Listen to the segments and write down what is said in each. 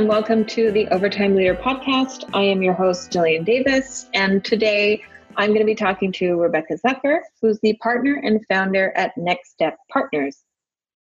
and welcome to the Overtime Leader podcast. I am your host, Jillian Davis, and today I'm going to be talking to Rebecca Zucker, who's the partner and founder at Next Step Partners.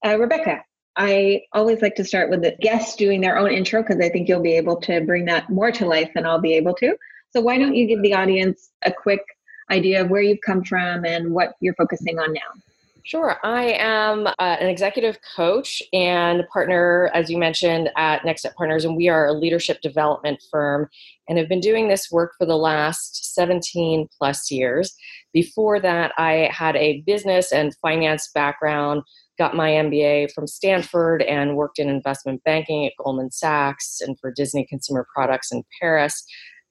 Uh, Rebecca, I always like to start with the guests doing their own intro because I think you'll be able to bring that more to life than I'll be able to. So, why don't you give the audience a quick idea of where you've come from and what you're focusing on now? Sure. I am uh, an executive coach and partner, as you mentioned, at Next Step Partners, and we are a leadership development firm and have been doing this work for the last 17 plus years. Before that, I had a business and finance background, got my MBA from Stanford, and worked in investment banking at Goldman Sachs and for Disney Consumer Products in Paris,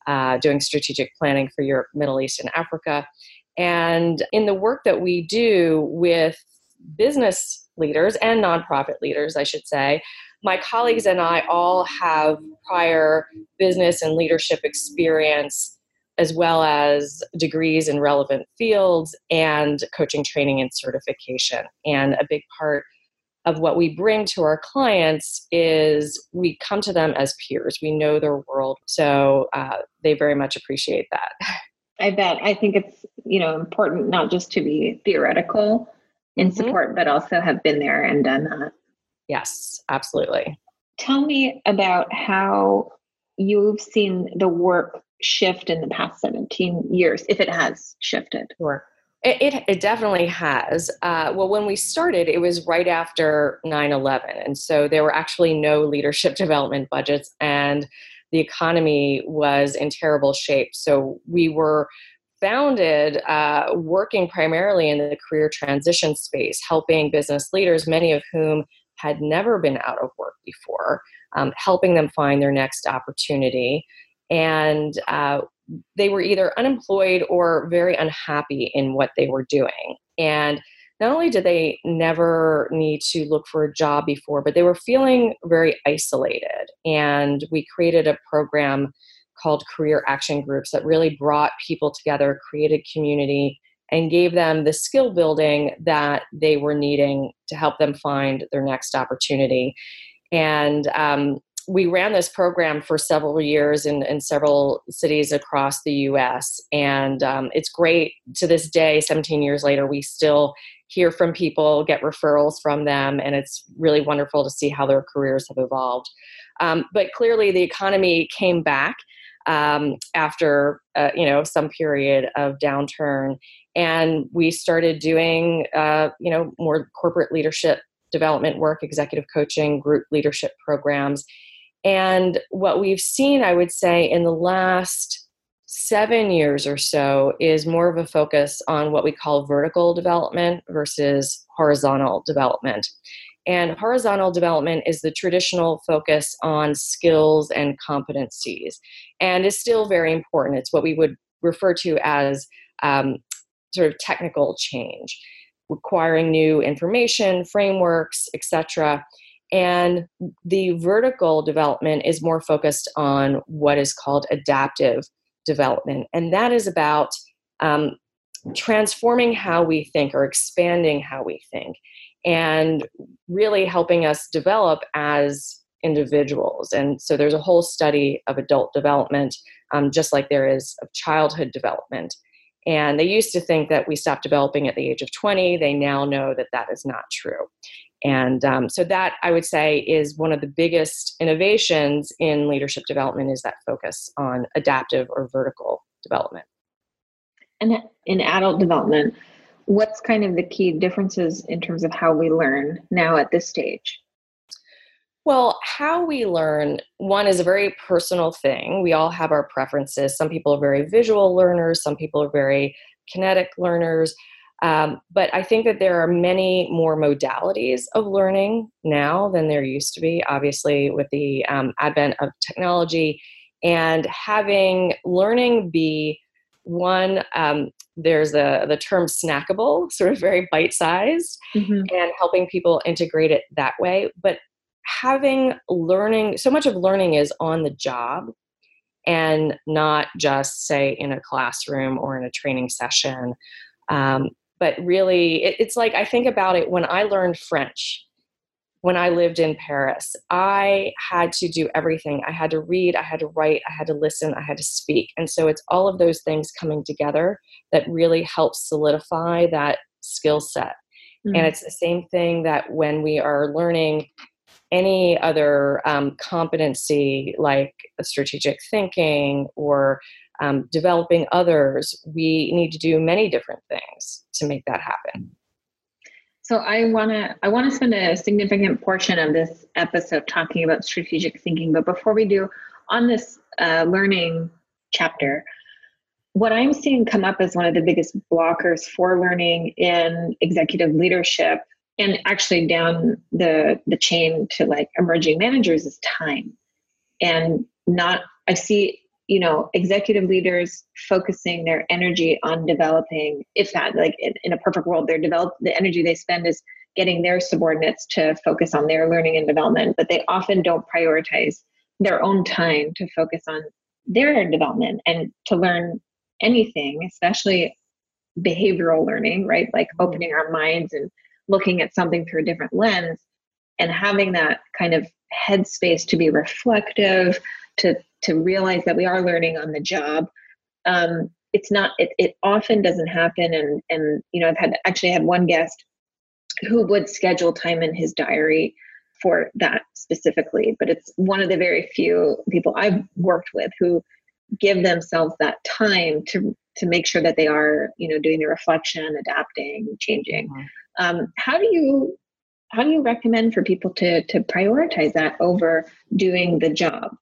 uh, doing strategic planning for Europe, Middle East, and Africa. And in the work that we do with business leaders and nonprofit leaders, I should say, my colleagues and I all have prior business and leadership experience, as well as degrees in relevant fields and coaching, training, and certification. And a big part of what we bring to our clients is we come to them as peers. We know their world, so uh, they very much appreciate that. I bet. I think it's, you know, important not just to be theoretical in mm-hmm. support, but also have been there and done that. Yes, absolutely. Tell me about how you've seen the work shift in the past 17 years, if it has shifted. Sure. It, it, it definitely has. Uh, well, when we started, it was right after 9 11. And so there were actually no leadership development budgets. And the economy was in terrible shape. So we were founded uh, working primarily in the career transition space, helping business leaders, many of whom had never been out of work before, um, helping them find their next opportunity. And uh, they were either unemployed or very unhappy in what they were doing. And not only did they never need to look for a job before, but they were feeling very isolated. And we created a program called Career Action Groups that really brought people together, created community, and gave them the skill building that they were needing to help them find their next opportunity. And um, we ran this program for several years in, in several cities across the US. And um, it's great to this day, 17 years later, we still hear from people, get referrals from them, and it's really wonderful to see how their careers have evolved. Um, but clearly, the economy came back um, after uh, you know some period of downturn, and we started doing uh, you know more corporate leadership development work, executive coaching, group leadership programs. And what we've seen, I would say, in the last seven years or so is more of a focus on what we call vertical development versus horizontal development. And horizontal development is the traditional focus on skills and competencies, and is still very important. It's what we would refer to as um, sort of technical change, requiring new information, frameworks, etc. And the vertical development is more focused on what is called adaptive development. And that is about um, transforming how we think or expanding how we think and really helping us develop as individuals. And so there's a whole study of adult development, um, just like there is of childhood development. And they used to think that we stopped developing at the age of 20. They now know that that is not true. And um, so that I would say is one of the biggest innovations in leadership development is that focus on adaptive or vertical development. And in adult development, what's kind of the key differences in terms of how we learn now at this stage? Well, how we learn, one is a very personal thing. We all have our preferences. Some people are very visual learners, some people are very kinetic learners. Um, but I think that there are many more modalities of learning now than there used to be, obviously, with the um, advent of technology. And having learning be one um, there's a, the term snackable sort of very bite-sized mm-hmm. and helping people integrate it that way. But having learning so much of learning is on the job and not just say in a classroom or in a training session. Um, but really it, it's like i think about it when i learned french when I lived in Paris, I had to do everything. I had to read, I had to write, I had to listen, I had to speak. And so it's all of those things coming together that really helps solidify that skill set. Mm. And it's the same thing that when we are learning any other um, competency like strategic thinking or um, developing others, we need to do many different things to make that happen. So I want to I want to spend a significant portion of this episode talking about strategic thinking. But before we do, on this uh, learning chapter, what I'm seeing come up as one of the biggest blockers for learning in executive leadership and actually down the the chain to like emerging managers is time and not i see you know executive leaders focusing their energy on developing if that like in, in a perfect world they're develop the energy they spend is getting their subordinates to focus on their learning and development but they often don't prioritize their own time to focus on their development and to learn anything especially behavioral learning right like mm-hmm. opening our minds and looking at something through a different lens and having that kind of headspace to be reflective to to realize that we are learning on the job. Um, it's not it, it often doesn't happen and and you know i've had actually had one guest who would schedule time in his diary for that specifically but it's one of the very few people i've worked with who give themselves that time to to make sure that they are you know doing the reflection adapting changing. Mm-hmm. um, how do you how do you recommend for people to to prioritize that over doing the job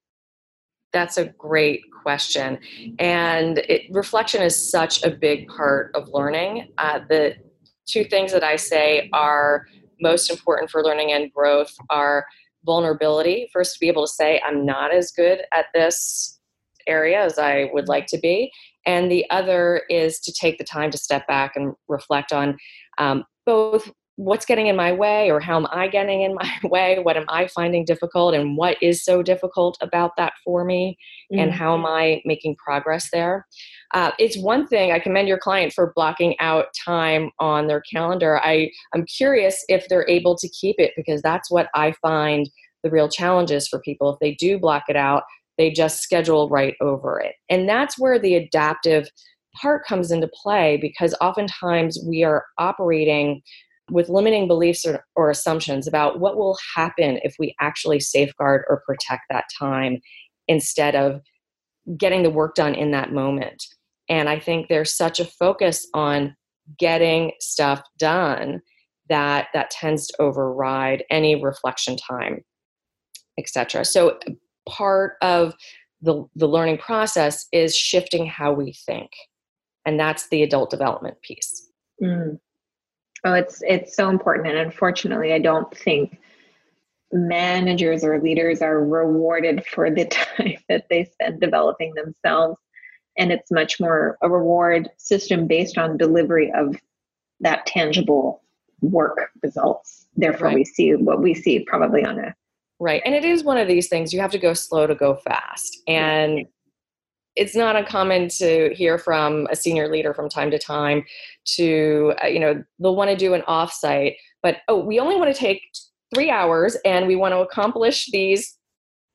that's a great question. And it, reflection is such a big part of learning. Uh, the two things that I say are most important for learning and growth are vulnerability. First, to be able to say, I'm not as good at this area as I would like to be. And the other is to take the time to step back and reflect on um, both what's getting in my way or how am I getting in my way? What am I finding difficult and what is so difficult about that for me? Mm-hmm. And how am I making progress there? Uh, it's one thing I commend your client for blocking out time on their calendar. I, I'm curious if they're able to keep it because that's what I find the real challenges for people. If they do block it out, they just schedule right over it. And that's where the adaptive part comes into play because oftentimes we are operating with limiting beliefs or, or, assumptions about what will happen if we actually safeguard or protect that time instead of getting the work done in that moment. And I think there's such a focus on getting stuff done that that tends to override any reflection time, etc. So part of the, the learning process is shifting how we think. And that's the adult development piece. Mm. Oh, it's it's so important, and unfortunately, I don't think managers or leaders are rewarded for the time that they spend developing themselves, and it's much more a reward system based on delivery of that tangible work results. Therefore, right. we see what we see probably on a right, and it is one of these things you have to go slow to go fast, and it's not uncommon to hear from a senior leader from time to time to uh, you know they'll want to do an offsite but oh we only want to take three hours and we want to accomplish these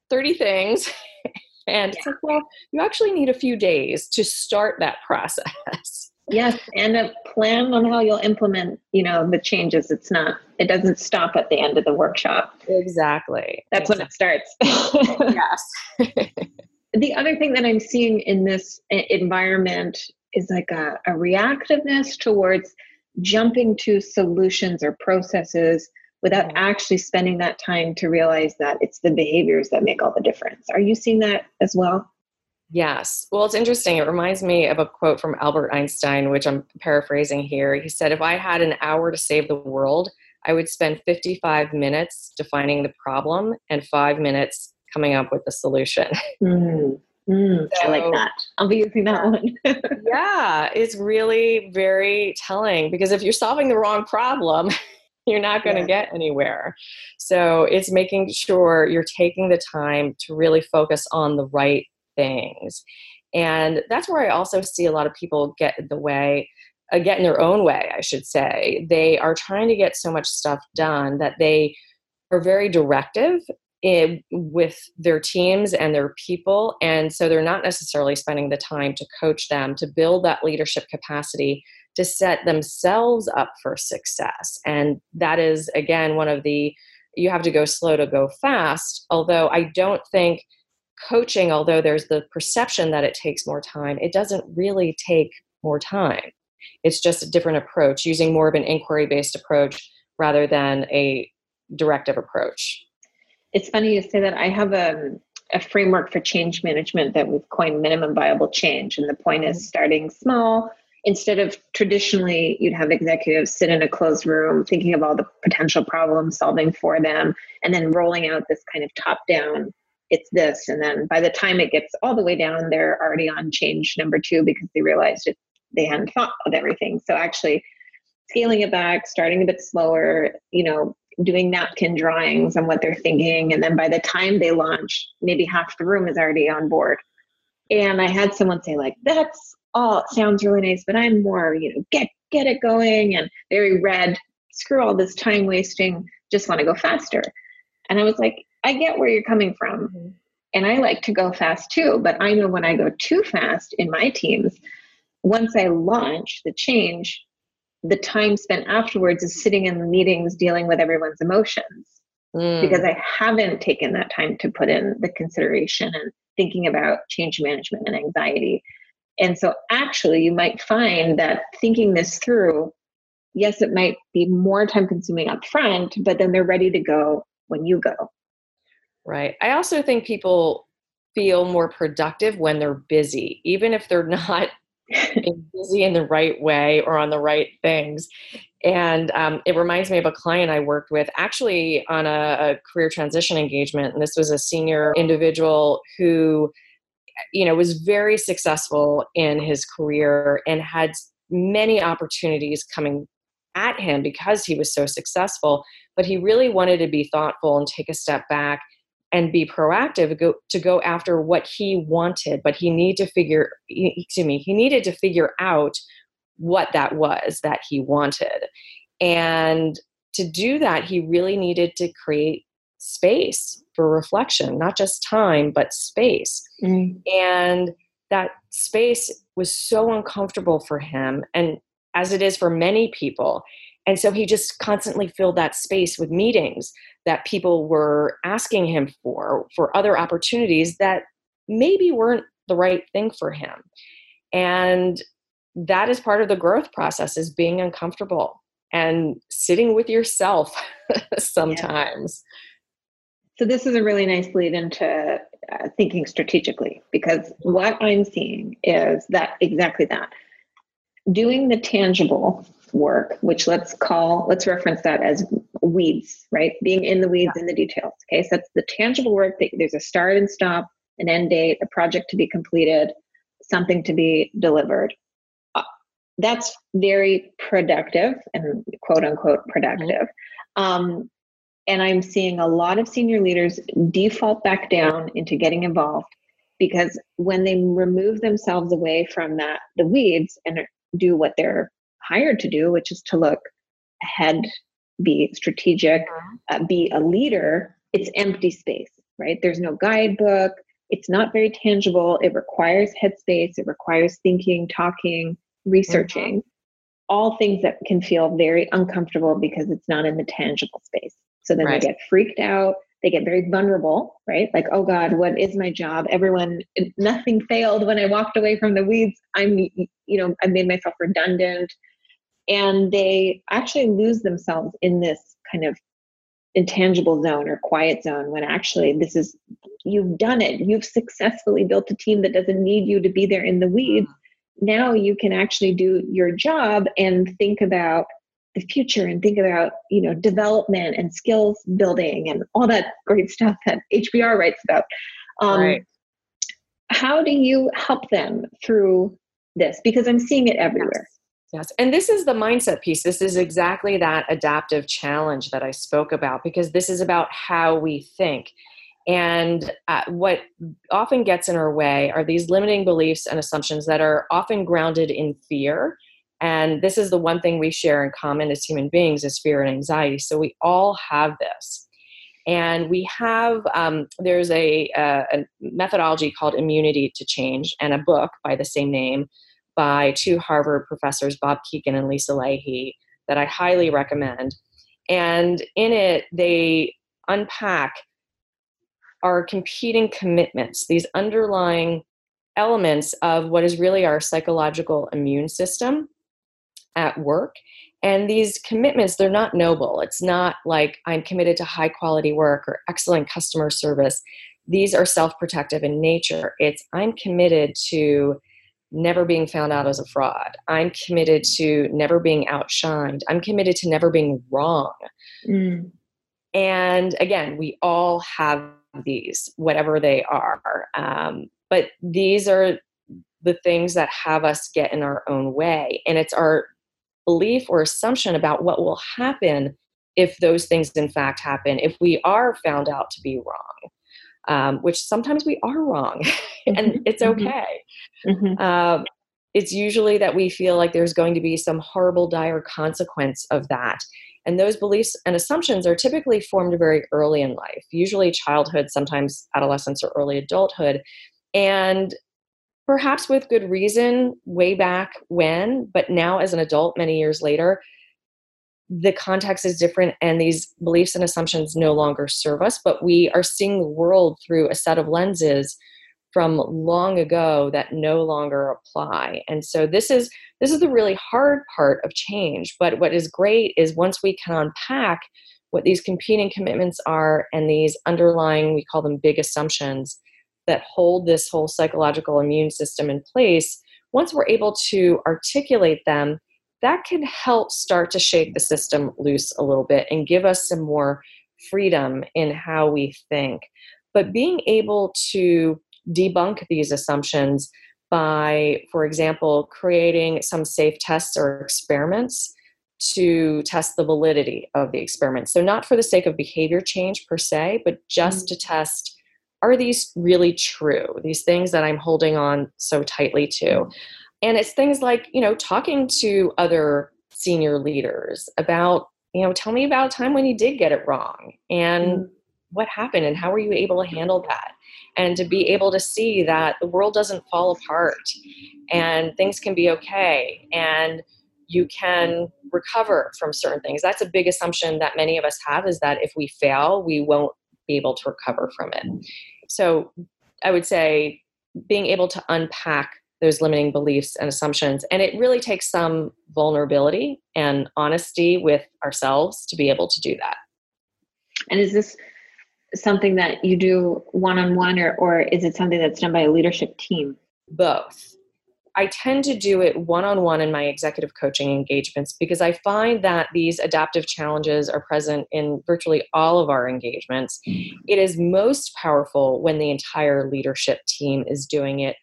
30 things. And it's like well you actually need a few days to start that process. Yes and a plan on how you'll implement you know the changes. It's not it doesn't stop at the end of the workshop. Exactly. That's exactly. when it starts. Yes the other thing that I'm seeing in this environment is like a, a reactiveness towards jumping to solutions or processes without mm-hmm. actually spending that time to realize that it's the behaviors that make all the difference. Are you seeing that as well? Yes. Well, it's interesting. It reminds me of a quote from Albert Einstein, which I'm paraphrasing here. He said, If I had an hour to save the world, I would spend 55 minutes defining the problem and five minutes coming up with a solution. Mm, mm, so, I like that. I'll be using that one. yeah, it's really very telling because if you're solving the wrong problem, you're not going to yeah. get anywhere. So it's making sure you're taking the time to really focus on the right things. And that's where I also see a lot of people get in the way, uh, get in their own way, I should say. They are trying to get so much stuff done that they are very directive in, with their teams and their people. And so they're not necessarily spending the time to coach them, to build that leadership capacity, to set themselves up for success. And that is, again, one of the you have to go slow to go fast. Although I don't think coaching, although there's the perception that it takes more time, it doesn't really take more time. It's just a different approach, using more of an inquiry based approach rather than a directive approach. It's funny you say that. I have a, a framework for change management that we've coined minimum viable change. And the point is starting small. Instead of traditionally, you'd have executives sit in a closed room thinking of all the potential problem solving for them and then rolling out this kind of top down it's this and then by the time it gets all the way down they're already on change number two because they realized it, they hadn't thought of everything so actually scaling it back starting a bit slower you know doing napkin drawings on what they're thinking. And then by the time they launch maybe half the room is already on board. And i had someone say like that's all sounds really nice but i'm more you know get get it going and very red. Screw all this time wasting. Just want to go faster. And i was like i get where you're coming from. Mm-hmm. and i like to go fast too but i know when i go too fast in my teams once i launch the change the time spent afterwards is sitting in the meetings dealing with everyone's emotions mm. because I haven't taken that time to put in the consideration and thinking about change management and anxiety. And so, actually, you might find that thinking this through, yes, it might be more time consuming up front, but then they're ready to go when you go. Right. I also think people feel more productive when they're busy, even if they're not busy in the right way or on the right things. And um, it reminds me of a client I worked with actually on a, a career transition engagement. And this was a senior individual who, you know, was very successful in his career and had many opportunities coming at him because he was so successful. But he really wanted to be thoughtful and take a step back and be proactive go, to go after what he wanted but he needed to figure excuse me he needed to figure out what that was that he wanted. And to do that he really needed to create space for reflection not just time but space. Mm. and that space was so uncomfortable for him and as it is for many people. And so he just constantly filled that space with meetings that people were asking him for, for other opportunities that maybe weren't the right thing for him. And that is part of the growth process is being uncomfortable and sitting with yourself sometimes. So this is a really nice lead into uh, thinking strategically because what I'm seeing is that exactly that. Doing the tangible work, which let's call, let's reference that as weeds, right? Being in the weeds yeah. in the details. Okay, so that's the tangible work that there's a start and stop, an end date, a project to be completed, something to be delivered. Uh, that's very productive and quote unquote productive. Mm-hmm. Um, and I'm seeing a lot of senior leaders default back down into getting involved because when they remove themselves away from that the weeds and do what they're hired to do, which is to look ahead, be strategic, uh, be a leader, it's empty space, right? There's no guidebook. It's not very tangible. It requires headspace. It requires thinking, talking, researching, mm-hmm. all things that can feel very uncomfortable because it's not in the tangible space. So then right. they get freaked out. They get very vulnerable, right? Like, oh God, what is my job? Everyone, nothing failed when I walked away from the weeds. I'm, you know, I made myself redundant and they actually lose themselves in this kind of intangible zone or quiet zone when actually this is you've done it you've successfully built a team that doesn't need you to be there in the weeds mm-hmm. now you can actually do your job and think about the future and think about you know development and skills building and all that great stuff that hbr writes about um, right. how do you help them through this because i'm seeing it everywhere yes. Yes. And this is the mindset piece. This is exactly that adaptive challenge that I spoke about because this is about how we think. And uh, what often gets in our way are these limiting beliefs and assumptions that are often grounded in fear. And this is the one thing we share in common as human beings is fear and anxiety. So we all have this. And we have, um, there's a, a, a methodology called Immunity to Change and a book by the same name by two Harvard professors, Bob Kegan and Lisa Lahey, that I highly recommend. And in it, they unpack our competing commitments, these underlying elements of what is really our psychological immune system at work. And these commitments, they're not noble. It's not like I'm committed to high quality work or excellent customer service. These are self protective in nature. It's I'm committed to never being found out as a fraud. I'm committed to never being outshined. I'm committed to never being wrong. Mm. And again, we all have these, whatever they are. Um, but these are the things that have us get in our own way. And it's our belief or assumption about what will happen if those things in fact happen, if we are found out to be wrong um, which sometimes we are wrong and mm-hmm. it's mm-hmm. okay. Mm-hmm. Um, it's usually that we feel like there's going to be some horrible, dire consequence of that. And those beliefs and assumptions are typically formed very early in life, usually childhood, sometimes adolescence or early adulthood. And perhaps with good reason way back when, but now as an adult, many years later, the context is different and these beliefs and assumptions no longer serve us, but we are seeing the world through a set of lenses from long ago that no longer apply. And so this is this is the really hard part of change. But what is great is once we can unpack what these competing commitments are and these underlying, we call them big assumptions that hold this whole psychological immune system in place, once we're able to articulate them, that can help start to shake the system loose a little bit and give us some more freedom in how we think. But being able to debunk these assumptions by, for example, creating some safe tests or experiments to test the validity of the experiment. So, not for the sake of behavior change per se, but just mm-hmm. to test are these really true? These things that I'm holding on so tightly to. And it's things like, you know, talking to other senior leaders about, you know, tell me about a time when you did get it wrong and mm. what happened and how were you able to handle that? And to be able to see that the world doesn't fall apart and things can be okay and you can recover from certain things. That's a big assumption that many of us have is that if we fail, we won't be able to recover from it. So I would say being able to unpack those limiting beliefs and assumptions. And it really takes some vulnerability and honesty with ourselves to be able to do that. And is this something that you do one on one, or is it something that's done by a leadership team? Both. I tend to do it one on one in my executive coaching engagements because I find that these adaptive challenges are present in virtually all of our engagements. It is most powerful when the entire leadership team is doing it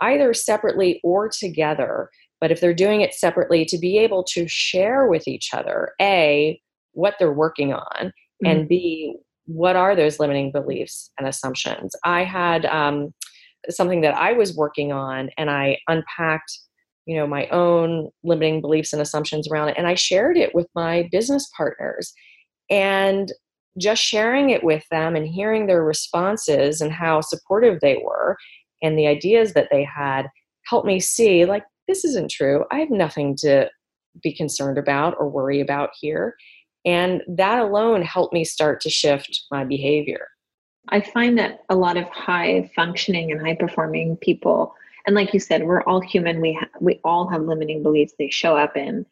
either separately or together. But if they're doing it separately, to be able to share with each other, A, what they're working on, mm-hmm. and B, what are those limiting beliefs and assumptions. I had um, something that I was working on, and I unpacked you know my own limiting beliefs and assumptions around it and i shared it with my business partners. And just sharing it with them and hearing their responses and how supportive they were and the ideas that they had helped me see like this isn't true. I have nothing to be concerned about or worry about here. And that alone helped me start to shift my behavior i find that a lot of high functioning and high performing people and like you said we're all human. We ha- we all have limiting beliefs. They show up in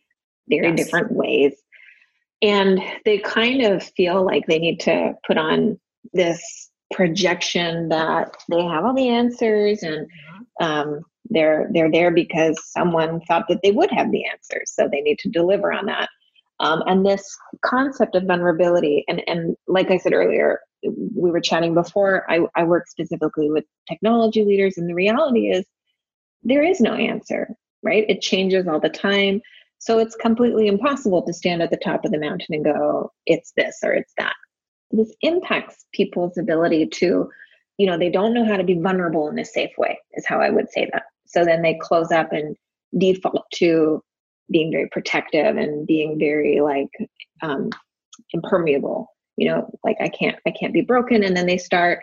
very yes. different ways. And they kind of feel like they need to put on this projection that they have all the answers and mm-hmm. um, they're they're there because someone thought that they would have the answers. So they need to deliver on that um, and this concept of vulnerability and and like i said earlier we were chatting before I, I work specifically with technology leaders and the reality is there is no answer right? It changes all the time. So it's completely impossible to stand at the top of the mountain and go it's this or it's that. This impacts people's ability to you know they don't know how to be vulnerable in a safe way is how i would say that. So then they close up and default to being very protective and being very like um, impermeable you know, like I can't, I can't be broken. And then they start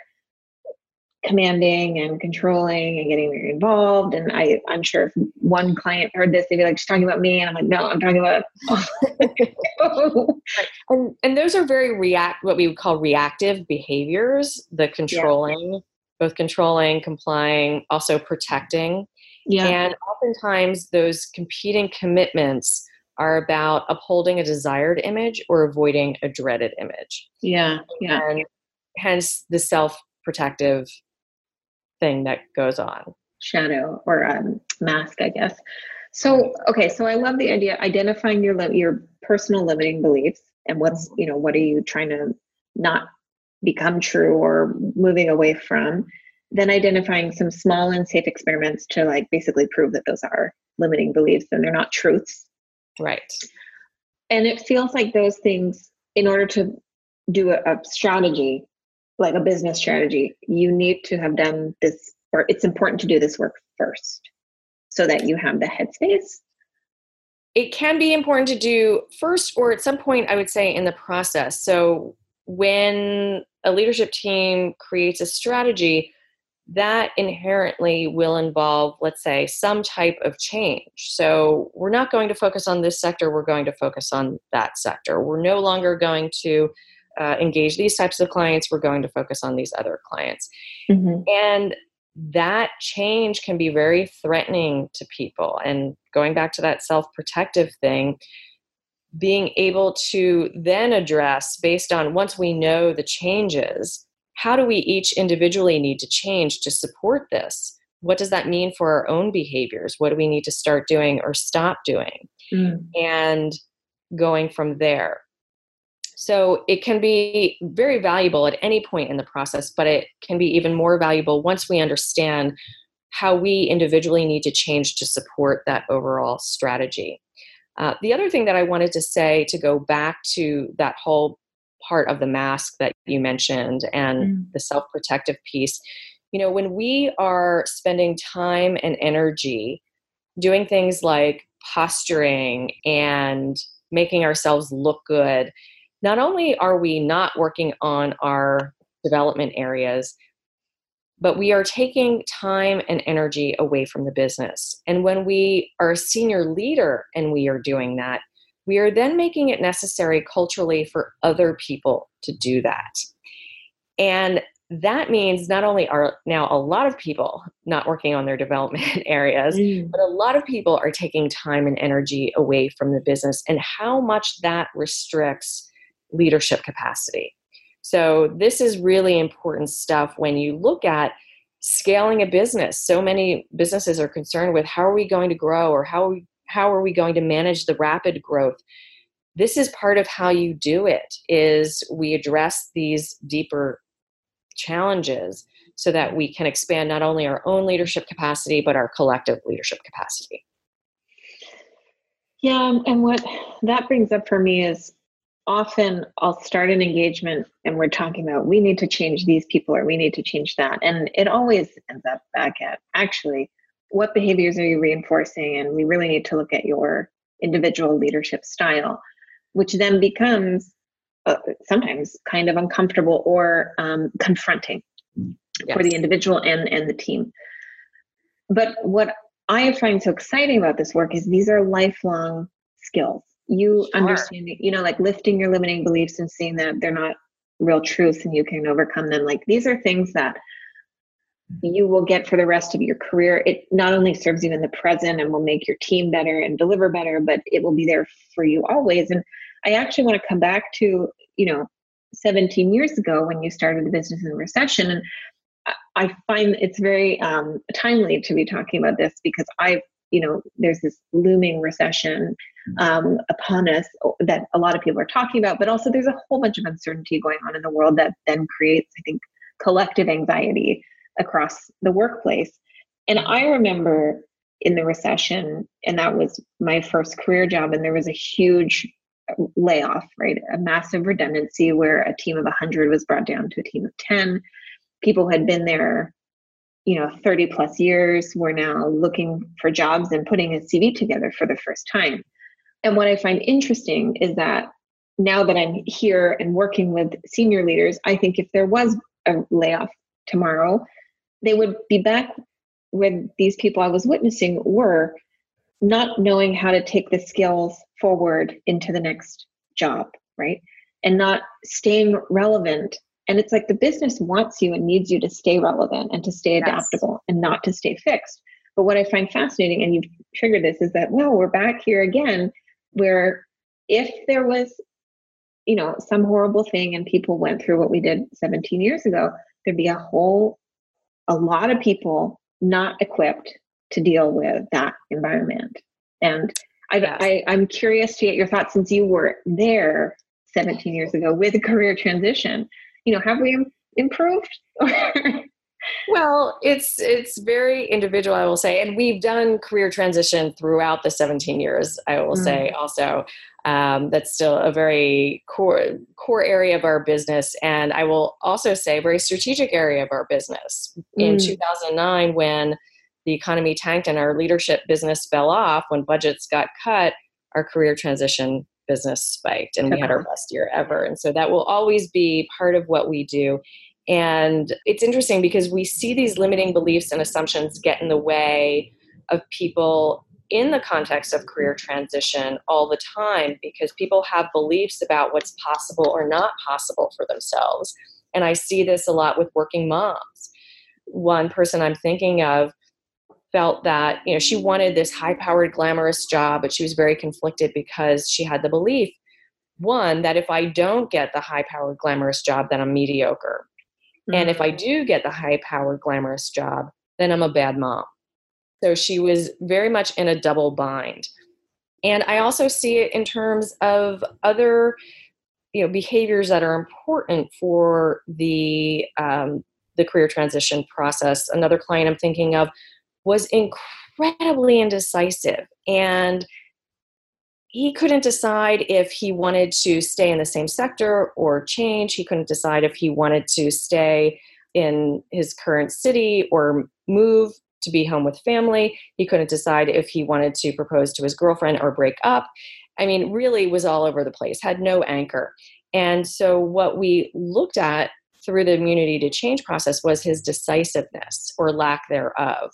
commanding and controlling and getting very involved. And I, I'm sure if one client heard this, they'd be like, she's talking about me. And I'm like, no, I'm talking about. and, and those are very react, what we would call reactive behaviors, the controlling, yeah. both controlling, complying, also protecting. Yeah. And oftentimes those competing commitments are about upholding a desired image or avoiding a dreaded image. Yeah. Yeah. And hence the self protective thing that goes on. Shadow or um, mask, I guess. So, okay, so I love the idea identifying your your personal limiting beliefs and what's you know what are you trying to not become true or moving away from. Then identifying some small and safe experiments to like basically prove that those are limiting beliefs and they're not truths. Right. And it feels like those things, in order to do a, a strategy, like a business strategy, you need to have done this, or it's important to do this work first so that you have the headspace. It can be important to do first or at some point, I would say, in the process. So when a leadership team creates a strategy, that inherently will involve, let's say, some type of change. So we're not going to focus on this sector, we're going to focus on that sector. We're no longer going to uh, engage these types of clients, we're going to focus on these other clients. Mm-hmm. And that change can be very threatening to people. And going back to that self protective thing, being able to then address based on once we know the changes, how do we each individually need to change to support this? What does that mean for our own behaviors? What do we need to start doing or stop doing? Mm. And going from there. So it can be very valuable at any point in the process, but it can be even more valuable once we understand how we individually need to change to support that overall strategy. Uh, the other thing that I wanted to say to go back to that whole part of the mask that you mentioned and mm. the self protective piece, you know, when we are spending time and energy doing things like posturing and making ourselves look good not only are we not working on our development areas, but we are taking time and energy away from the business. And when we are a senior leader and we are doing that, we are then making it necessary culturally for other people to do that. And that means not only are now a lot of people not working on their development areas, mm. but a lot of people are taking time and energy away from the business, and how much that restricts leadership capacity. So, this is really important stuff when you look at scaling a business. So many businesses are concerned with how are we going to grow or how are we, how are we going to manage the rapid growth. This is part of how you do it is we address these deeper challenges so that we can expand not only our own leadership capacity but our collective leadership capacity. Yeah, um, and what that brings up for me is often I'll start an engagement and we're talking about we need to change these people or we need to change that. And it always ends up back at actually what behaviors are you reinforcing? And we really need to look at your individual leadership style, which then becomes uh, sometimes kind of uncomfortable or um, confronting yes. for the individual and, and the team. But what I find so exciting about this work is these are lifelong skills you sure. understanding you know like lifting your limiting beliefs and seeing that they're not real truths and you can overcome them like these are things that you will get for the rest of your career. It not only serves you in the present and will make your team better and deliver better but it will be there for you always. And i actually want to come back to you know 17 years ago when you started the business in recession and i find it's very um, timely to be talking about this because i've you know there's this looming recession um, upon us that a lot of people are talking about but also there's a whole bunch of uncertainty going on in the world that then creates i think collective anxiety across the workplace. And i remember in the recession and that was my first career job and there was a huge uh, layoff right? A massive redundancy where a team of 100 was brought down to a team of 10 people had been there you know 30 plus years we're now looking for jobs and putting a cv together for the first time. And what i find interesting is that now that I'm here and working with senior leaders, I think if there was a layoff tomorrow, they would be back where these people I was witnessing were, not knowing how to take the skills forward into the next job, right? And not staying relevant. And it's like the business wants you and needs you to stay relevant and to stay adaptable yes. and not to stay fixed. But what I find fascinating, and you've triggered this, is that, well, we're back here again, where if there was, you know, some horrible thing and people went through what we did 17 years ago, there'd be a whole, a lot of people not equipped to deal with that environment. And I, yes. I, I'm curious to get your thoughts since you were there 17 years ago with a career transition. You know, have we improved? well, it's it's very individual, I will say, and we've done career transition throughout the 17 years. I will mm. say also um, that's still a very core core area of our business, and I will also say a very strategic area of our business. Mm. In 2009, when the economy tanked and our leadership business fell off, when budgets got cut, our career transition business spiked, and we had our best year ever. And so that will always be part of what we do. And it's interesting because we see these limiting beliefs and assumptions get in the way of people in the context of career transition all the time because people have beliefs about what's possible or not possible for themselves. And I see this a lot with working moms. One person I'm thinking of felt that you know she wanted this high powered glamorous job but she was very conflicted because she had the belief one that if i don't get the high powered glamorous job then i'm mediocre Mm-hmm. And if I mm. do get the high powered, glamorous job, then I'm a bad mom. So she was very much in a double bind. And I also see it in terms of other you know behaviors that are important for the um, the career transition process another client i'm thinking of was incredibly indecisive and he couldn't decide if he wanted to stay in the same sector or change. He couldn't decide if he wanted to stay in his current city or move to be home with family. He couldn't decide if he wanted to propose to his girlfriend or break up. I mean, really was all over the place, had no anchor. And so, what we looked at through the immunity to change process was his decisiveness or lack thereof.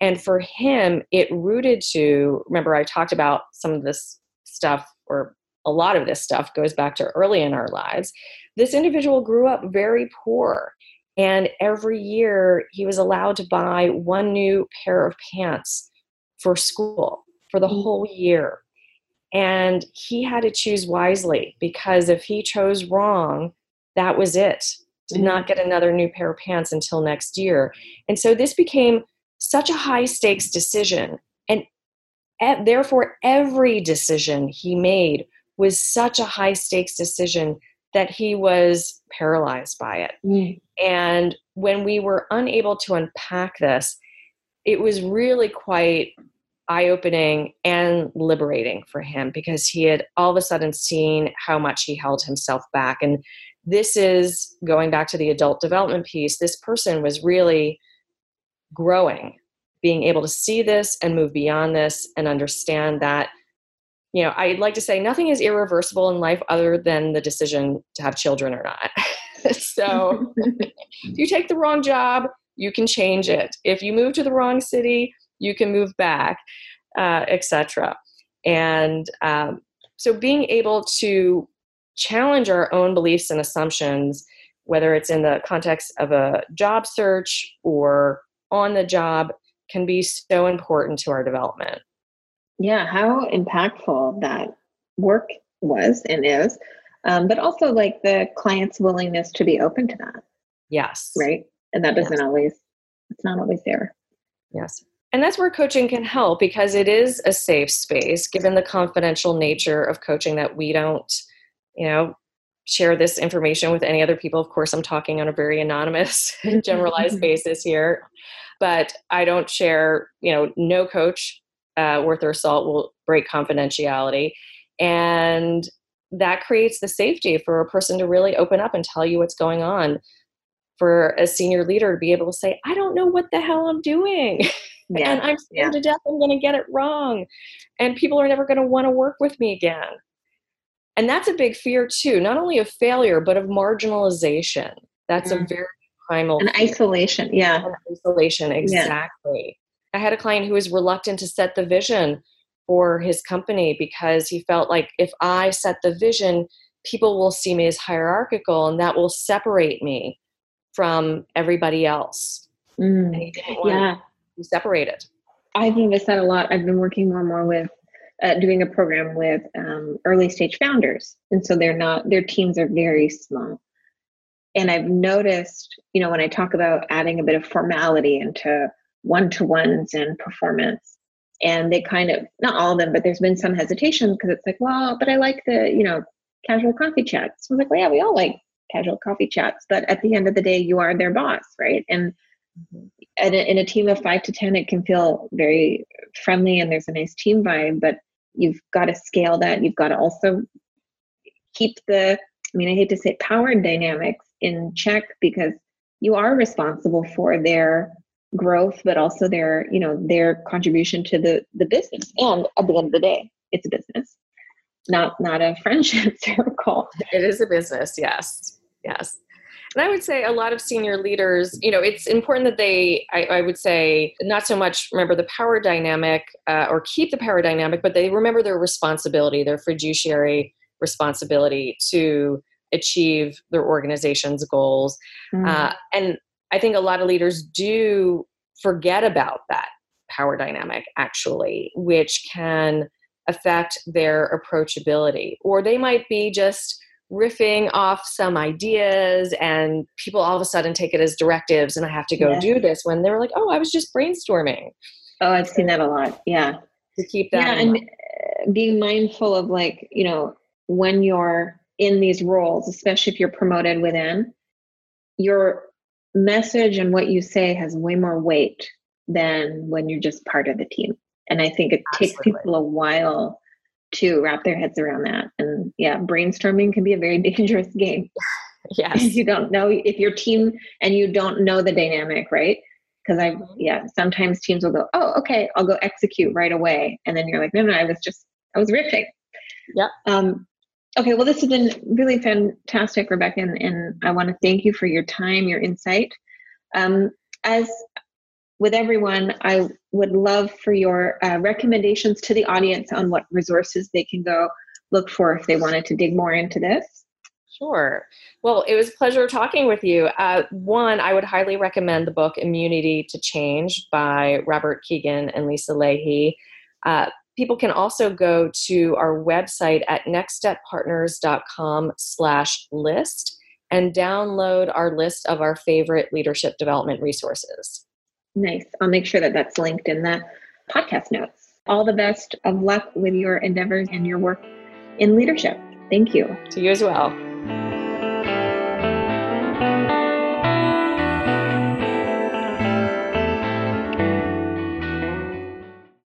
And for him, it rooted to remember, I talked about some of this stuff or a lot of this stuff goes back to early in our lives. This individual grew up very poor. And every year he was allowed to buy one new pair of pants for school for the mm. whole year. And he had to choose wisely because if he chose wrong, that was it. Did not get another new pair of pants until next year. And so this became such a high stakes decision. And therefore, every decision he made was such a high stakes decision that he was paralyzed by it. Mm. And when we were unable to unpack this, it was really quite eye opening and liberating for him because he had all of a sudden seen how much he held himself back. And this is going back to the adult development piece, this person was really growing being able to see this and move beyond this and understand that you know i'd like to say nothing is irreversible in life other than the decision to have children or not. So if you take the wrong job you can change it. If you move to the wrong city you can move back uh, etc and um, so being able to challenge our own beliefs and assumptions whether it's in the context of a job search or on the job can be so important to our development. Yeah, how impactful that work was and is, um, but also like the client's willingness to be open to that. Yes. Right. And that doesn't yes. always, it's not always there. Yes. And that's where coaching can help because it is a safe space given the confidential nature of coaching that we don't, you know, share this information with any other people. Of course, I'm talking on a very anonymous, generalized basis here but I don't share, you know, no coach uh, worth their salt will break confidentiality. And that creates the safety for a person to really open up and tell you what's going on. For a senior leader to be able to say, I don't know what the hell I'm doing. Yeah. and I'm scared yeah. to death I'm going to get it wrong. And people are never going to want to work with me again. and that's a big fear too, not only of failure, but of marginalization. That's mm. a very primal and isolation. Yeah. isolation, exactly. Yeah. I had a client who was reluctant to set the vision for his company because he felt like if I set the vision, people will see me as hierarchical and that will separate me from everybody else. Mm. yeah. to separate it. I've noticed that a lot. I've been working more and more with uh, doing a program with um, early stage founders. And so they're not, their teams are very small. And I've noticed, you know, when I talk about adding a bit of formality into one to ones and performance, and they kind of, not all of them, but there's been some hesitation because it's like, well, but I like the, you know, casual coffee chats. I was like, well, yeah, we all like casual coffee chats, but at the end of the day, you are their boss, right? And mm-hmm. in, a, in a team of five to 10, it can feel very friendly and there's a nice team vibe, but you've got to scale that. You've got to also keep the, I mean, I hate to say power dynamics in check because you are responsible for their growth, but also their, you know, their contribution to the the business. And at the end of the day, it's a business, not not a friendship circle. It is a business, yes. Yes. And I would say a lot of senior leaders, you know, it's important that they, I, I would say, not so much remember the power dynamic uh, or keep the power dynamic, but they remember their responsibility, their fiduciary responsibility to achieve their organization's goals. Mm. Uh, and I think a lot of leaders do forget about that power dynamic, actually, which can affect their approachability. Or they might be just riffing off some ideas and people all of a sudden take it as directives and I have to go yeah. do this when they were like, oh, I was just brainstorming. Oh, I've seen that a lot. Yeah. To keep that. Yeah, and uh, being mindful of like, you know, when you're in these roles, especially if you're promoted within, your message and what you say has way more weight than when you're just part of the team. And I think it Absolutely. takes people a while to wrap their heads around that. And yeah, brainstorming can be a very dangerous game. Yes. you don't know if your team and you don't know the dynamic, right? Because I, mm-hmm. yeah, sometimes teams will go, oh, okay, I'll go execute right away. And then you're like, no, no, I was just, I was riffing. Yeah. Um, okay, well, this has been really fantastic, Rebecca, and, and I want to thank you for your time, your insight. Um, as with everyone, I would love for your uh, recommendations to the audience on what resources they can go look for if they wanted to dig more into this. Sure. Well, it was a pleasure talking with you. Uh, one, I would highly recommend the book Immunity to Change by Robert Kegan and Lisa Lahey. Uh, people can also go to our website at nextsteppartners.com slash list and download our list of our favorite leadership development resources. Nice. I'll make sure that that's linked in the podcast notes. All the best of luck with your endeavors and your work in leadership. Thank you. To you as well.